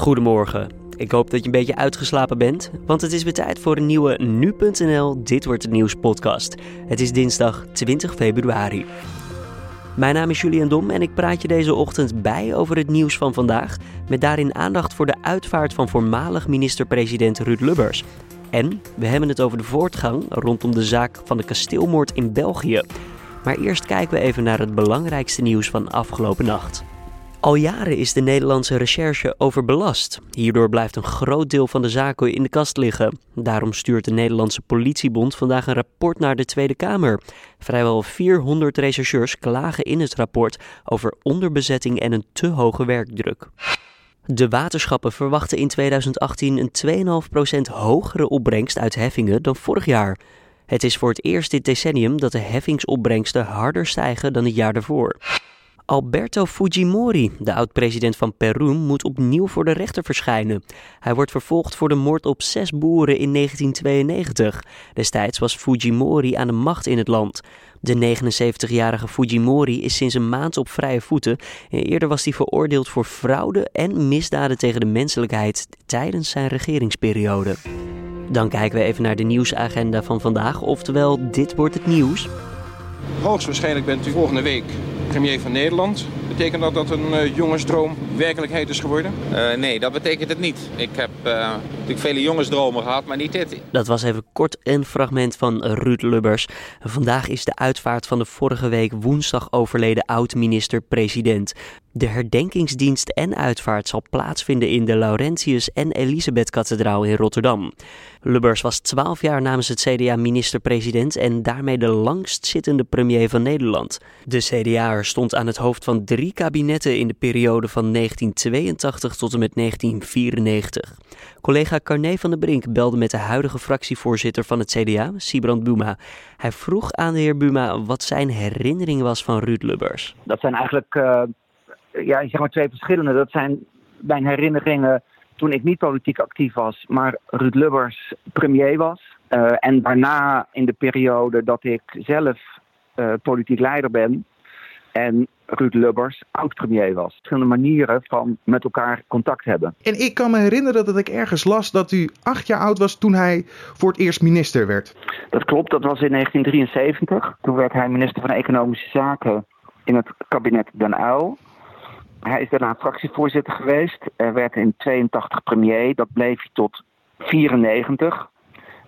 Goedemorgen. Ik hoop dat je een beetje uitgeslapen bent, want het is weer tijd voor een nieuwe nu.nl Dit wordt het nieuws podcast. Het is dinsdag 20 februari. Mijn naam is Julian Dom en ik praat je deze ochtend bij over het nieuws van vandaag, met daarin aandacht voor de uitvaart van voormalig minister-president Ruud Lubbers. En we hebben het over de voortgang rondom de zaak van de kasteelmoord in België. Maar eerst kijken we even naar het belangrijkste nieuws van afgelopen nacht. Al jaren is de Nederlandse recherche overbelast. Hierdoor blijft een groot deel van de zaken in de kast liggen. Daarom stuurt de Nederlandse Politiebond vandaag een rapport naar de Tweede Kamer. Vrijwel 400 rechercheurs klagen in het rapport over onderbezetting en een te hoge werkdruk. De waterschappen verwachten in 2018 een 2,5% hogere opbrengst uit heffingen dan vorig jaar. Het is voor het eerst dit decennium dat de heffingsopbrengsten harder stijgen dan het jaar daarvoor. Alberto Fujimori, de oud-president van Peru, moet opnieuw voor de rechter verschijnen. Hij wordt vervolgd voor de moord op zes boeren in 1992. Destijds was Fujimori aan de macht in het land. De 79-jarige Fujimori is sinds een maand op vrije voeten. Eerder was hij veroordeeld voor fraude en misdaden tegen de menselijkheid tijdens zijn regeringsperiode. Dan kijken we even naar de nieuwsagenda van vandaag, oftewel dit wordt het nieuws. Hoogstwaarschijnlijk bent u volgende week premier van Nederland. Betekent dat dat een uh, jongensdroom werkelijkheid is geworden? Uh, nee, dat betekent het niet. Ik heb uh, natuurlijk vele jongensdromen gehad, maar niet dit. Dat was even kort een fragment van Ruud Lubbers. Vandaag is de uitvaart van de vorige week woensdag overleden oud-minister-president. De herdenkingsdienst en uitvaart zal plaatsvinden in de Laurentius en Elisabeth-kathedraal in Rotterdam. Lubbers was 12 jaar namens het CDA minister-president en daarmee de langstzittende premier van Nederland. De CDA'er stond aan het hoofd van drie kabinetten in de periode van 1982 tot en met 1994. Collega Carné van der Brink belde met de huidige fractievoorzitter van het CDA, Sibrand Buma. Hij vroeg aan de heer Buma wat zijn herinnering was van Ruud Lubbers. Dat zijn eigenlijk uh, ja, zeg maar twee verschillende. Dat zijn mijn herinneringen toen ik niet politiek actief was, maar Ruud Lubbers premier was. Uh, en daarna in de periode dat ik zelf uh, politiek leider ben en Ruud Lubbers oud-premier was. Verschillende manieren van met elkaar contact hebben. En ik kan me herinneren dat ik ergens las dat u acht jaar oud was toen hij voor het eerst minister werd. Dat klopt, dat was in 1973. Toen werd hij minister van Economische Zaken in het kabinet Den Uyl. Hij is daarna fractievoorzitter geweest. Hij werd in 82 premier. Dat bleef hij tot 94.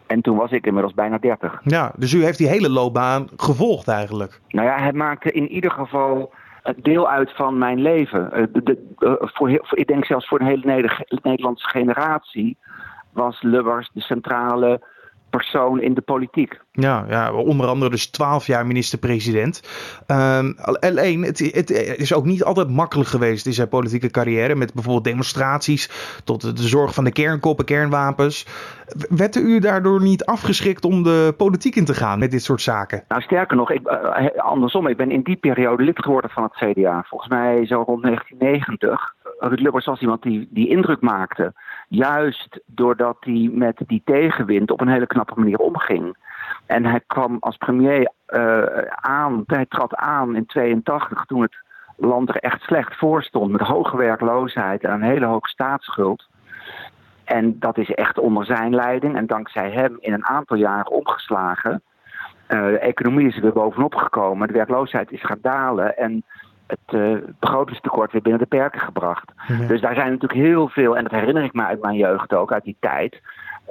En toen was ik inmiddels bijna 30. Ja, dus u heeft die hele loopbaan gevolgd eigenlijk. Nou ja, hij maakte in ieder geval deel uit van mijn leven. De, de, voor, ik denk zelfs voor een hele Nederlandse generatie was Lubbers de centrale persoon in de politiek. Ja, ja onder andere dus 12 jaar minister-president. Um, alleen, het, het, is ook niet altijd makkelijk geweest in zijn politieke carrière. Met bijvoorbeeld demonstraties tot de zorg van de kernkoppen, kernwapens. Werd u daardoor niet afgeschrikt om de politiek in te gaan met dit soort zaken? Nou, sterker nog, ik, uh, andersom. Ik ben in die periode lid geworden van het CDA. Volgens mij zo rond 1990. Ruud Lubbers was iemand die, die indruk maakte. Juist doordat hij met die tegenwind op een hele knappe manier omging. En hij kwam als premier uh, aan, hij trad aan in 82 toen het land er echt slecht voor stond. Met hoge werkloosheid en een hele hoge staatsschuld. En dat is echt onder zijn leiding en dankzij hem in een aantal jaren omgeslagen. Uh, de economie is er weer bovenop gekomen, de werkloosheid is gaan dalen en het uh, begrotingstekort weer binnen de perken gebracht. Ja. Dus daar zijn natuurlijk heel veel, en dat herinner ik me uit mijn jeugd ook, uit die tijd.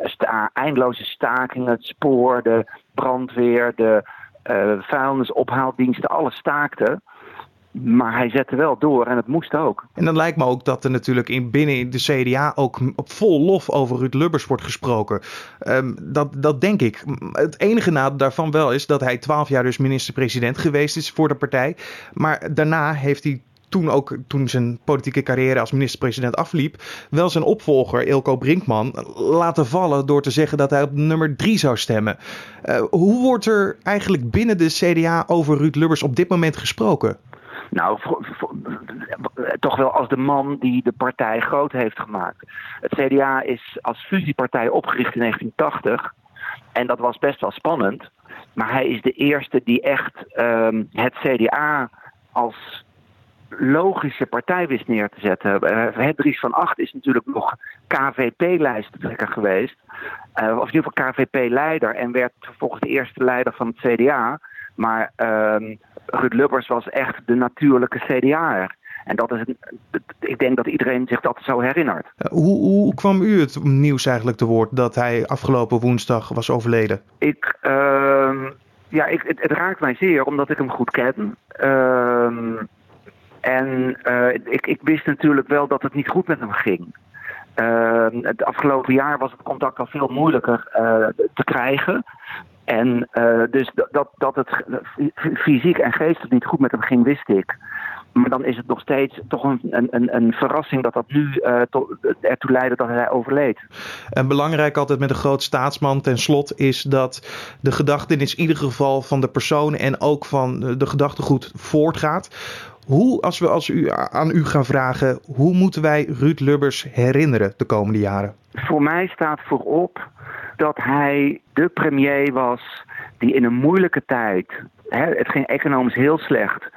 Sta eindeloze stakingen, het spoor, de brandweer, de uh, vuilnisophaaldiensten, alles staakte. Maar hij zette wel door en het moest ook. En dan lijkt me ook dat er natuurlijk in, binnen de CDA ook op vol lof over Ruud Lubbers wordt gesproken. Um, dat, dat denk ik. Het enige nadeel daarvan wel is dat hij twaalf jaar dus minister-president geweest is voor de partij. Maar daarna heeft hij toen ook, toen zijn politieke carrière als minister-president afliep, wel zijn opvolger Ilko Brinkman laten vallen door te zeggen dat hij op nummer drie zou stemmen. Uh, hoe wordt er eigenlijk binnen de CDA over Ruud Lubbers op dit moment gesproken? Nou, toch wel als de man die de partij groot heeft gemaakt. Het CDA is als fusiepartij opgericht in 1980. En dat was best wel spannend. Maar hij is de eerste die echt um, het CDA als logische partij wist neer te zetten. Uh, Dries van Acht is natuurlijk nog KVP-lijsttrekker geweest. Uh, of in ieder geval KVP-leider. En werd vervolgens de eerste leider van het CDA. Maar uh, Ruud Lubbers was echt de natuurlijke CDA'er. En dat is, ik denk dat iedereen zich dat zo herinnert. Hoe, hoe kwam u het nieuws eigenlijk te woord dat hij afgelopen woensdag was overleden? Ik, uh, ja, ik, het, het, raakt mij zeer omdat ik hem goed ken. Uh, en uh, ik, ik, wist natuurlijk wel dat het niet goed met hem ging. Het afgelopen jaar was het contact al veel moeilijker uh, te krijgen. En dus dat, dat het fysiek en geestelijk niet goed met hem ging, wist ik. Maar dan is het nog steeds toch een, een, een verrassing dat dat nu uh, to, ertoe leidde dat hij overleed. En belangrijk altijd met een groot staatsman ten slot is dat de gedachtenis in ieder geval van de persoon en ook van de gedachtegoed voortgaat. Hoe, als we als u, aan u gaan vragen, hoe moeten wij Ruud Lubbers herinneren de komende jaren? Voor mij staat voorop dat hij de premier was die in een moeilijke tijd, hè, het ging economisch heel slecht,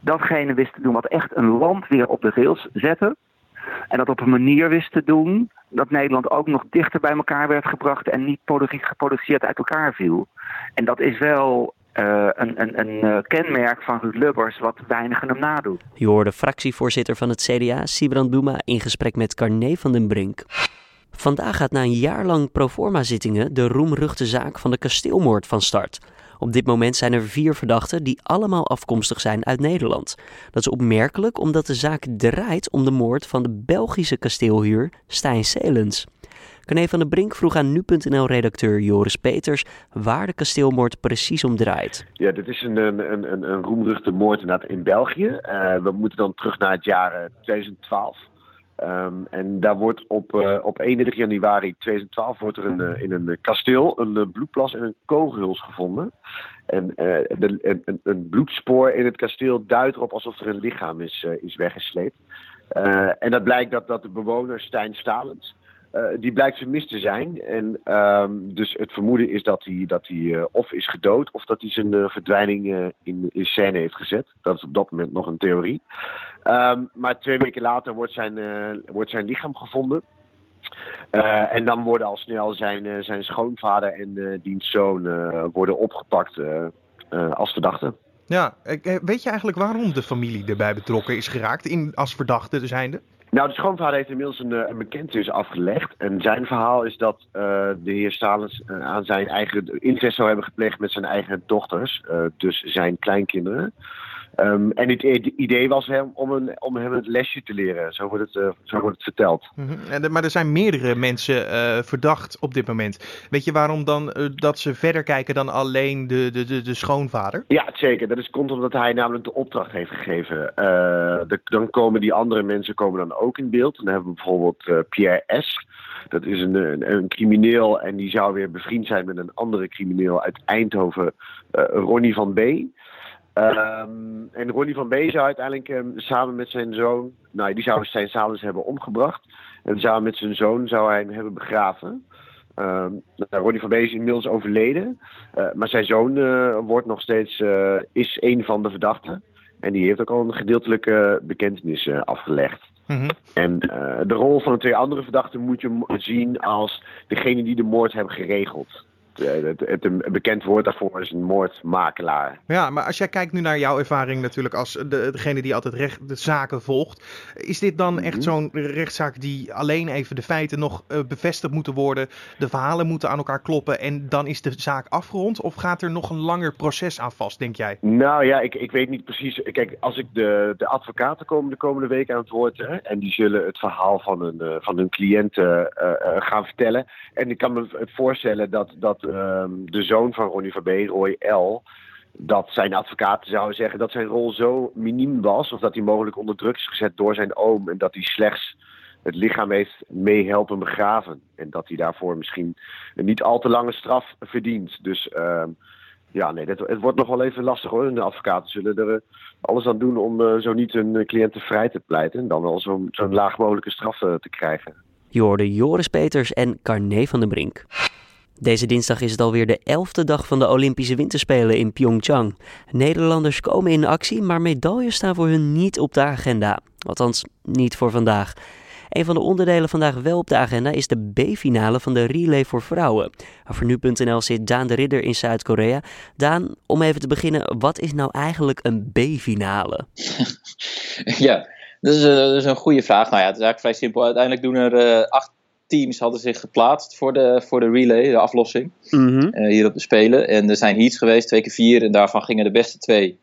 datgene wist te doen wat echt een land weer op de rails zette. En dat op een manier wist te doen dat Nederland ook nog dichter bij elkaar werd gebracht en niet geproduceerd uit elkaar viel. En dat is wel uh, een, een, een uh, kenmerk van Ruud Lubbers wat weinigen hem nadoen. Je hoorde fractievoorzitter van het CDA, Sibrand Bouma, in gesprek met Carné van den Brink. Vandaag gaat na een jaar lang proforma zittingen de roemruchte zaak van de kasteelmoord van start. Op dit moment zijn er vier verdachten die allemaal afkomstig zijn uit Nederland. Dat is opmerkelijk omdat de zaak draait om de moord van de Belgische kasteelhuur Stijn Selens. Corné van der Brink vroeg aan nu.nl-redacteur Joris Peters waar de kasteelmoord precies om draait. Ja, dit is een, een, een, een roemruchte moord in België. Uh, we moeten dan terug naar het jaar 2012. Um, en daar wordt op, uh, op 31 januari 2012 wordt er uh, in een kasteel een bloedplas en een kogelhuls gevonden. En een, een, bloedspoor in het kasteel duidt erop alsof er een lichaam is, is weggesleept. en dat blijkt dat, dat de bewoner Stijn Stalens, die blijkt vermist te zijn. En um, dus het vermoeden is dat hij, dat hij of is gedood of dat hij zijn verdwijning in, in scène heeft gezet. Dat is op dat moment nog een theorie. Um, maar twee weken later wordt zijn, uh, wordt zijn lichaam gevonden. Uh, en dan worden al snel zijn, uh, zijn schoonvader en dienstzoon worden opgepakt als verdachten. Ja, weet je eigenlijk waarom de familie erbij betrokken is geraakt in, als verdachte zijnde? Nou, de schoonvader heeft inmiddels een, een bekentenis afgelegd. En zijn verhaal is dat uh, de heer Stalens uh, aan zijn eigen incest zou hebben gepleegd met zijn eigen dochters. Dus zijn kleinkinderen. Um, en het idee was hem om, een, om hem het lesje te leren. Zo wordt het, uh, zo wordt het verteld. Mm -hmm. en de, maar er zijn meerdere mensen uh, verdacht op dit moment. Weet je waarom dan uh, dat ze verder kijken dan alleen de, de, de, de, schoonvader? Ja, zeker. Dat is, komt omdat hij namelijk de opdracht heeft gegeven. De, dan komen die andere mensen komen dan ook in beeld. Dan hebben we bijvoorbeeld Pierre S. Dat is een, een, een, crimineel en die zou weer bevriend zijn met een andere crimineel uit Eindhoven, Ronnie van B. Um, en Ronnie van B zou uiteindelijk um, samen met zijn zoon, nou die zou zijn salens hebben omgebracht. En samen met zijn zoon zou hij hem hebben begraven. Um, nou, Ronnie van B is inmiddels overleden. Uh, maar zijn zoon uh, wordt nog steeds, uh, is een van de verdachten. En die heeft ook al een gedeeltelijke bekentenis afgelegd. Mm -hmm. En de rol van de twee andere verdachten moet je zien als degene die de moord hebben geregeld. Eh, het, het, het, bekend woord daarvoor is een moordmakelaar. Ja, maar als jij kijkt nu naar jouw ervaring natuurlijk als de, degene die altijd recht, de zaken volgt. Is dit dan echt -hmm. zo'n rechtszaak die alleen even de feiten nog uh, bevestigd moeten worden? De verhalen moeten aan elkaar kloppen en dan is de zaak afgerond? Of gaat er nog een langer proces aan vast, denk jij? Nou ja, ik, ik weet niet precies. Kijk, als ik de, de advocaten komen de komende week aan het woord hè, en die zullen het verhaal van hun, uh, van hun cliënten gaan vertellen. En ik kan me voorstellen dat, dat de zoon van Ronnie van B, Roy L., dat zijn advocaten zouden zeggen dat zijn rol zo miniem was, of dat hij mogelijk onder druk is gezet door zijn oom, en dat hij slechts het lichaam heeft meehelpen begraven. En dat hij daarvoor misschien een niet al te lange straf verdient. Dus uh, ja, nee, het wordt nog wel even lastig hoor. De advocaten zullen er alles aan doen om uh, zo niet hun cliënten vrij te pleiten. En dan wel zo'n zo laag mogelijke straf te krijgen. Je Joris Peters en Carné van den Brink. Deze dinsdag is het alweer de elfde dag van de Olympische Winterspelen in Pyeongchang. Nederlanders komen in actie, maar medailles staan voor hun niet op de agenda. Althans, niet voor vandaag. Een van de onderdelen vandaag wel op de agenda is de B-finale van de relay voor vrouwen. Voor nu.nl zit Daan de Ridder in Zuid-Korea. Daan, om even te beginnen, wat is nou eigenlijk een B-finale? ja, dat is, dat is, een goede vraag. Nou ja, het is eigenlijk vrij simpel. Uiteindelijk doen er uh, acht teams hadden zich geplaatst voor de, voor de relay, de aflossing, mm -hmm. hier op de Spelen. En er zijn heats geweest, twee keer vier, en daarvan gingen de beste twee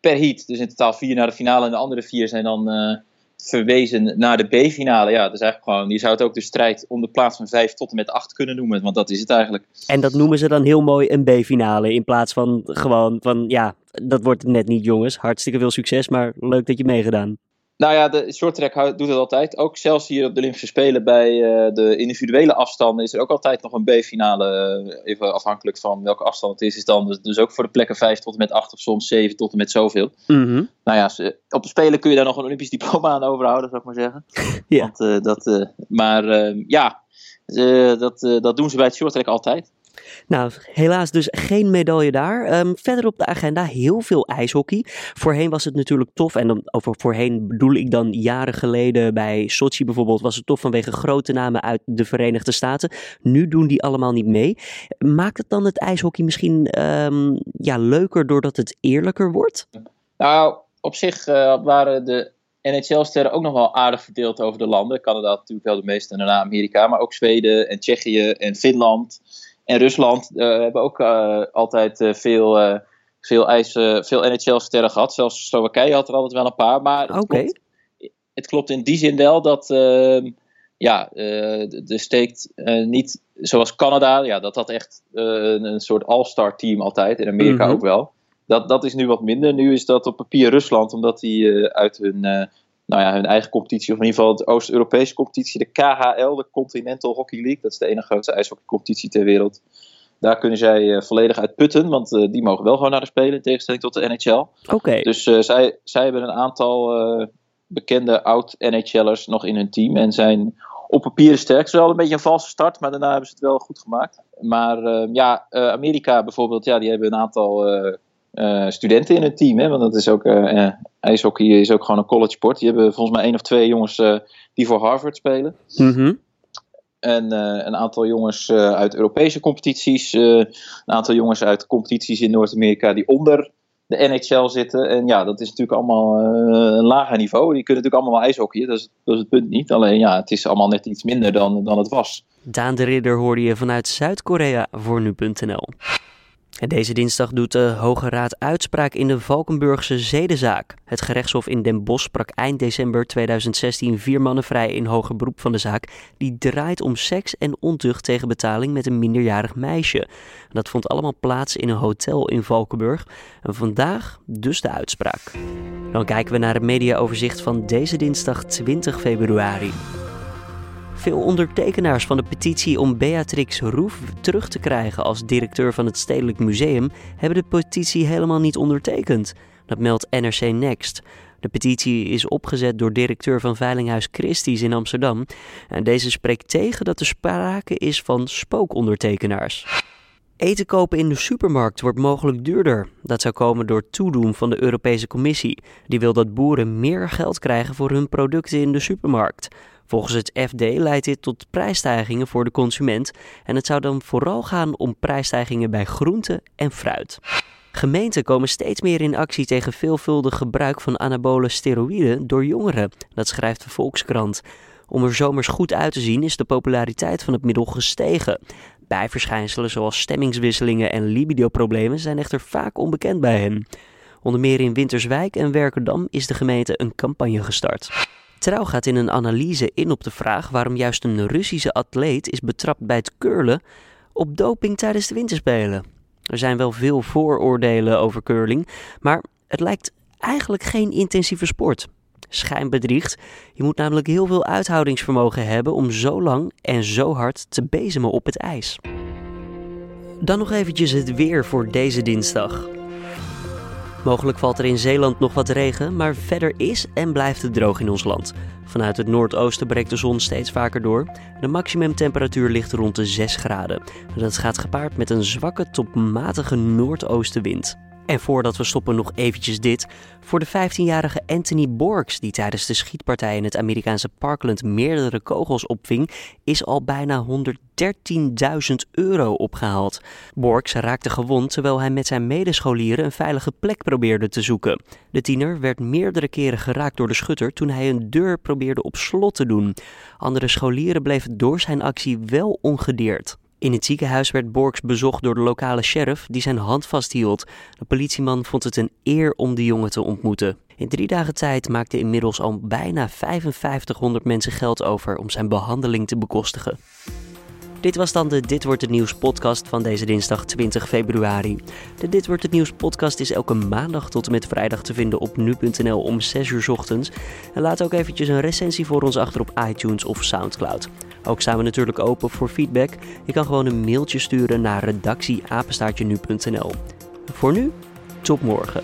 per heat. Dus in totaal vier naar de finale en de andere vier zijn dan uh, verwezen naar de B-finale. Ja, dat is eigenlijk gewoon, je zou het ook de strijd om de plaats van vijf tot en met acht kunnen noemen, want dat is het eigenlijk. En dat noemen ze dan heel mooi een B-finale, in plaats van gewoon van, ja, dat wordt net niet jongens, hartstikke veel succes, maar leuk dat je meegedaan. Nou ja, de short track doet het altijd. Ook zelfs hier op de Olympische Spelen bij uh, de individuele afstanden is er ook altijd nog een B-finale. Uh, even afhankelijk van welke afstand het is. Is dan dus, dus, ook voor de plekken 5 tot en met 8 of soms 7 tot en met zoveel. Mm -hmm. Nou ja, op de Spelen kun je daar nog een Olympisch diploma aan overhouden, zou ik maar zeggen. ja. Want, uh, dat, maar ja, dat, dat doen ze bij het short track altijd. Nou, helaas dus geen medaille daar. Um, verder op de agenda heel veel ijshockey. Voorheen was het natuurlijk tof. En dan, over voorheen bedoel ik dan jaren geleden bij Sochi bijvoorbeeld. Was het tof vanwege grote namen uit de Verenigde Staten. Nu doen die allemaal niet mee. Maakt het dan het ijshockey misschien um, ja, leuker doordat het eerlijker wordt? Nou, op zich uh, waren de NHL-sterren ook nog wel aardig verdeeld over de landen. Canada natuurlijk wel de meeste en daarna Amerika. Maar ook Zweden en Tsjechië en Finland en Rusland uh, hebben ook uh, altijd uh, veel, veel, ijs, veel NHL-sterren gehad. Zelfs Slowakije had er altijd wel een paar. Maar het, okay. klopt, het klopt in die zin wel dat ehm, ja, de steekt niet zoals Canada. Ja, dat had echt een, een, soort all-star team altijd. In Amerika Mhm. ook wel. Dat, dat is nu wat minder. Nu is dat op papier Rusland, omdat die uit hun nou ja, hun eigen competitie, of in ieder geval de Oost-Europese competitie, de KHL, de Continental Hockey League. Dat is de ene grootste ijshockeycompetitie ter wereld. Daar kunnen zij uh, volledig uit putten, want uh, die mogen wel gewoon naar de Spelen, in tegenstelling tot de NHL. Oké. Okay. Dus uh, zij, zij hebben een aantal eh, bekende oud-NHL'ers nog in hun team en zijn op papier sterk. Ze wel een beetje een valse start, maar daarna hebben ze het wel goed gemaakt. Maar eh, ja, Amerika bijvoorbeeld, ja, die hebben een aantal uh, studenten in het team. Hè? Want dat is ook, uh, ijshockey is ook gewoon een college sport. Die hebben volgens mij één of twee jongens uh, die voor Harvard spelen. Mm -hmm. En een aantal jongens uit Europese competities. een aantal jongens uit competities in Noord-Amerika die onder de NHL zitten. En ja, dat is natuurlijk allemaal een lager niveau. Die kunnen natuurlijk allemaal wel ijshockeyen. Dat is, dat is het punt niet. Alleen ja, het is allemaal net iets minder dan, dan het was. Daan de Ridder hoorde je vanuit Zuid-Korea voor nu.nl. Deze dinsdag doet de Hoge Raad uitspraak in de Valkenburgse zedenzaak. Het gerechtshof in Den Bosch sprak eind december 2016 vier mannen vrij in hoger beroep van de zaak. Die draait om seks en ontucht tegen betaling met een minderjarig meisje. Dat vond allemaal plaats in een hotel in Valkenburg. En vandaag dus de uitspraak. Dan kijken we naar het mediaoverzicht van deze dinsdag 20 februari. Veel ondertekenaars van de petitie om Beatrix Roef terug te krijgen als directeur van het Stedelijk Museum hebben de petitie helemaal niet ondertekend. Dat meldt NRC Next. De petitie is opgezet door directeur van Veilinghuis Christie's in Amsterdam. En deze spreekt tegen dat er sprake is van spookondertekenaars. Eten kopen in de supermarkt wordt mogelijk duurder. Dat zou komen door toedoen van de Europese Commissie. Die wil dat boeren meer geld krijgen voor hun producten in de supermarkt. Volgens het FD leidt dit tot prijsstijgingen voor de consument en het zou dan vooral gaan om prijsstijgingen bij groente en fruit. Gemeenten komen steeds meer in actie tegen veelvuldig gebruik van anabole steroïden door jongeren, dat schrijft de Volkskrant. Om er zomers goed uit te zien is de populariteit van het middel gestegen. Bijverschijnselen zoals stemmingswisselingen en libidoproblemen zijn echter vaak onbekend bij hen. Onder meer in Winterswijk en Werkendam is de gemeente een campagne gestart. Trouw gaat in een analyse in op de vraag waarom juist een Russische atleet is betrapt bij het curlen op doping tijdens de winterspelen. Er zijn wel veel vooroordelen over curling, maar het lijkt eigenlijk geen intensieve sport. Schijnbedriegt. Je moet namelijk heel veel uithoudingsvermogen hebben om zo lang en zo hard te bezemen op het ijs. Dan nog eventjes het weer voor deze dinsdag. Mogelijk valt er in Zeeland nog wat regen, maar verder is en blijft het droog in ons land. Vanuit het noordoosten breekt de zon steeds vaker door. De maximumtemperatuur ligt rond de 6 graden. Dat gaat gepaard met een zwakke tot matige noordoostenwind. En voordat we stoppen nog eventjes dit. Voor de 15-jarige Anthony Borks, die tijdens de schietpartij in het Amerikaanse Parkland meerdere kogels opving, is al bijna 113.000 euro opgehaald. Borks raakte gewond terwijl hij met zijn medescholieren een veilige plek probeerde te zoeken. De tiener werd meerdere keren geraakt door de schutter toen hij een deur probeerde op slot te doen. Andere scholieren bleven door zijn actie wel ongedeerd. In het ziekenhuis werd Borks bezocht door de lokale sheriff die zijn hand vasthield. De politieman vond het een eer om de jongen te ontmoeten. In drie dagen tijd maakte inmiddels al bijna 5500 mensen geld over om zijn behandeling te bekostigen. Dit was dan de Dit wordt het nieuws podcast van deze dinsdag 20 februari. De Dit wordt het nieuws podcast is elke maandag tot en met vrijdag te vinden op nu.nl om 6 uur ochtends. En laat ook eventjes een recensie voor ons achter op iTunes of Soundcloud. Ook staan we natuurlijk open voor feedback. Je kan gewoon een mailtje sturen naar redactieapenstaartje nu.nl. Voor nu, tot morgen.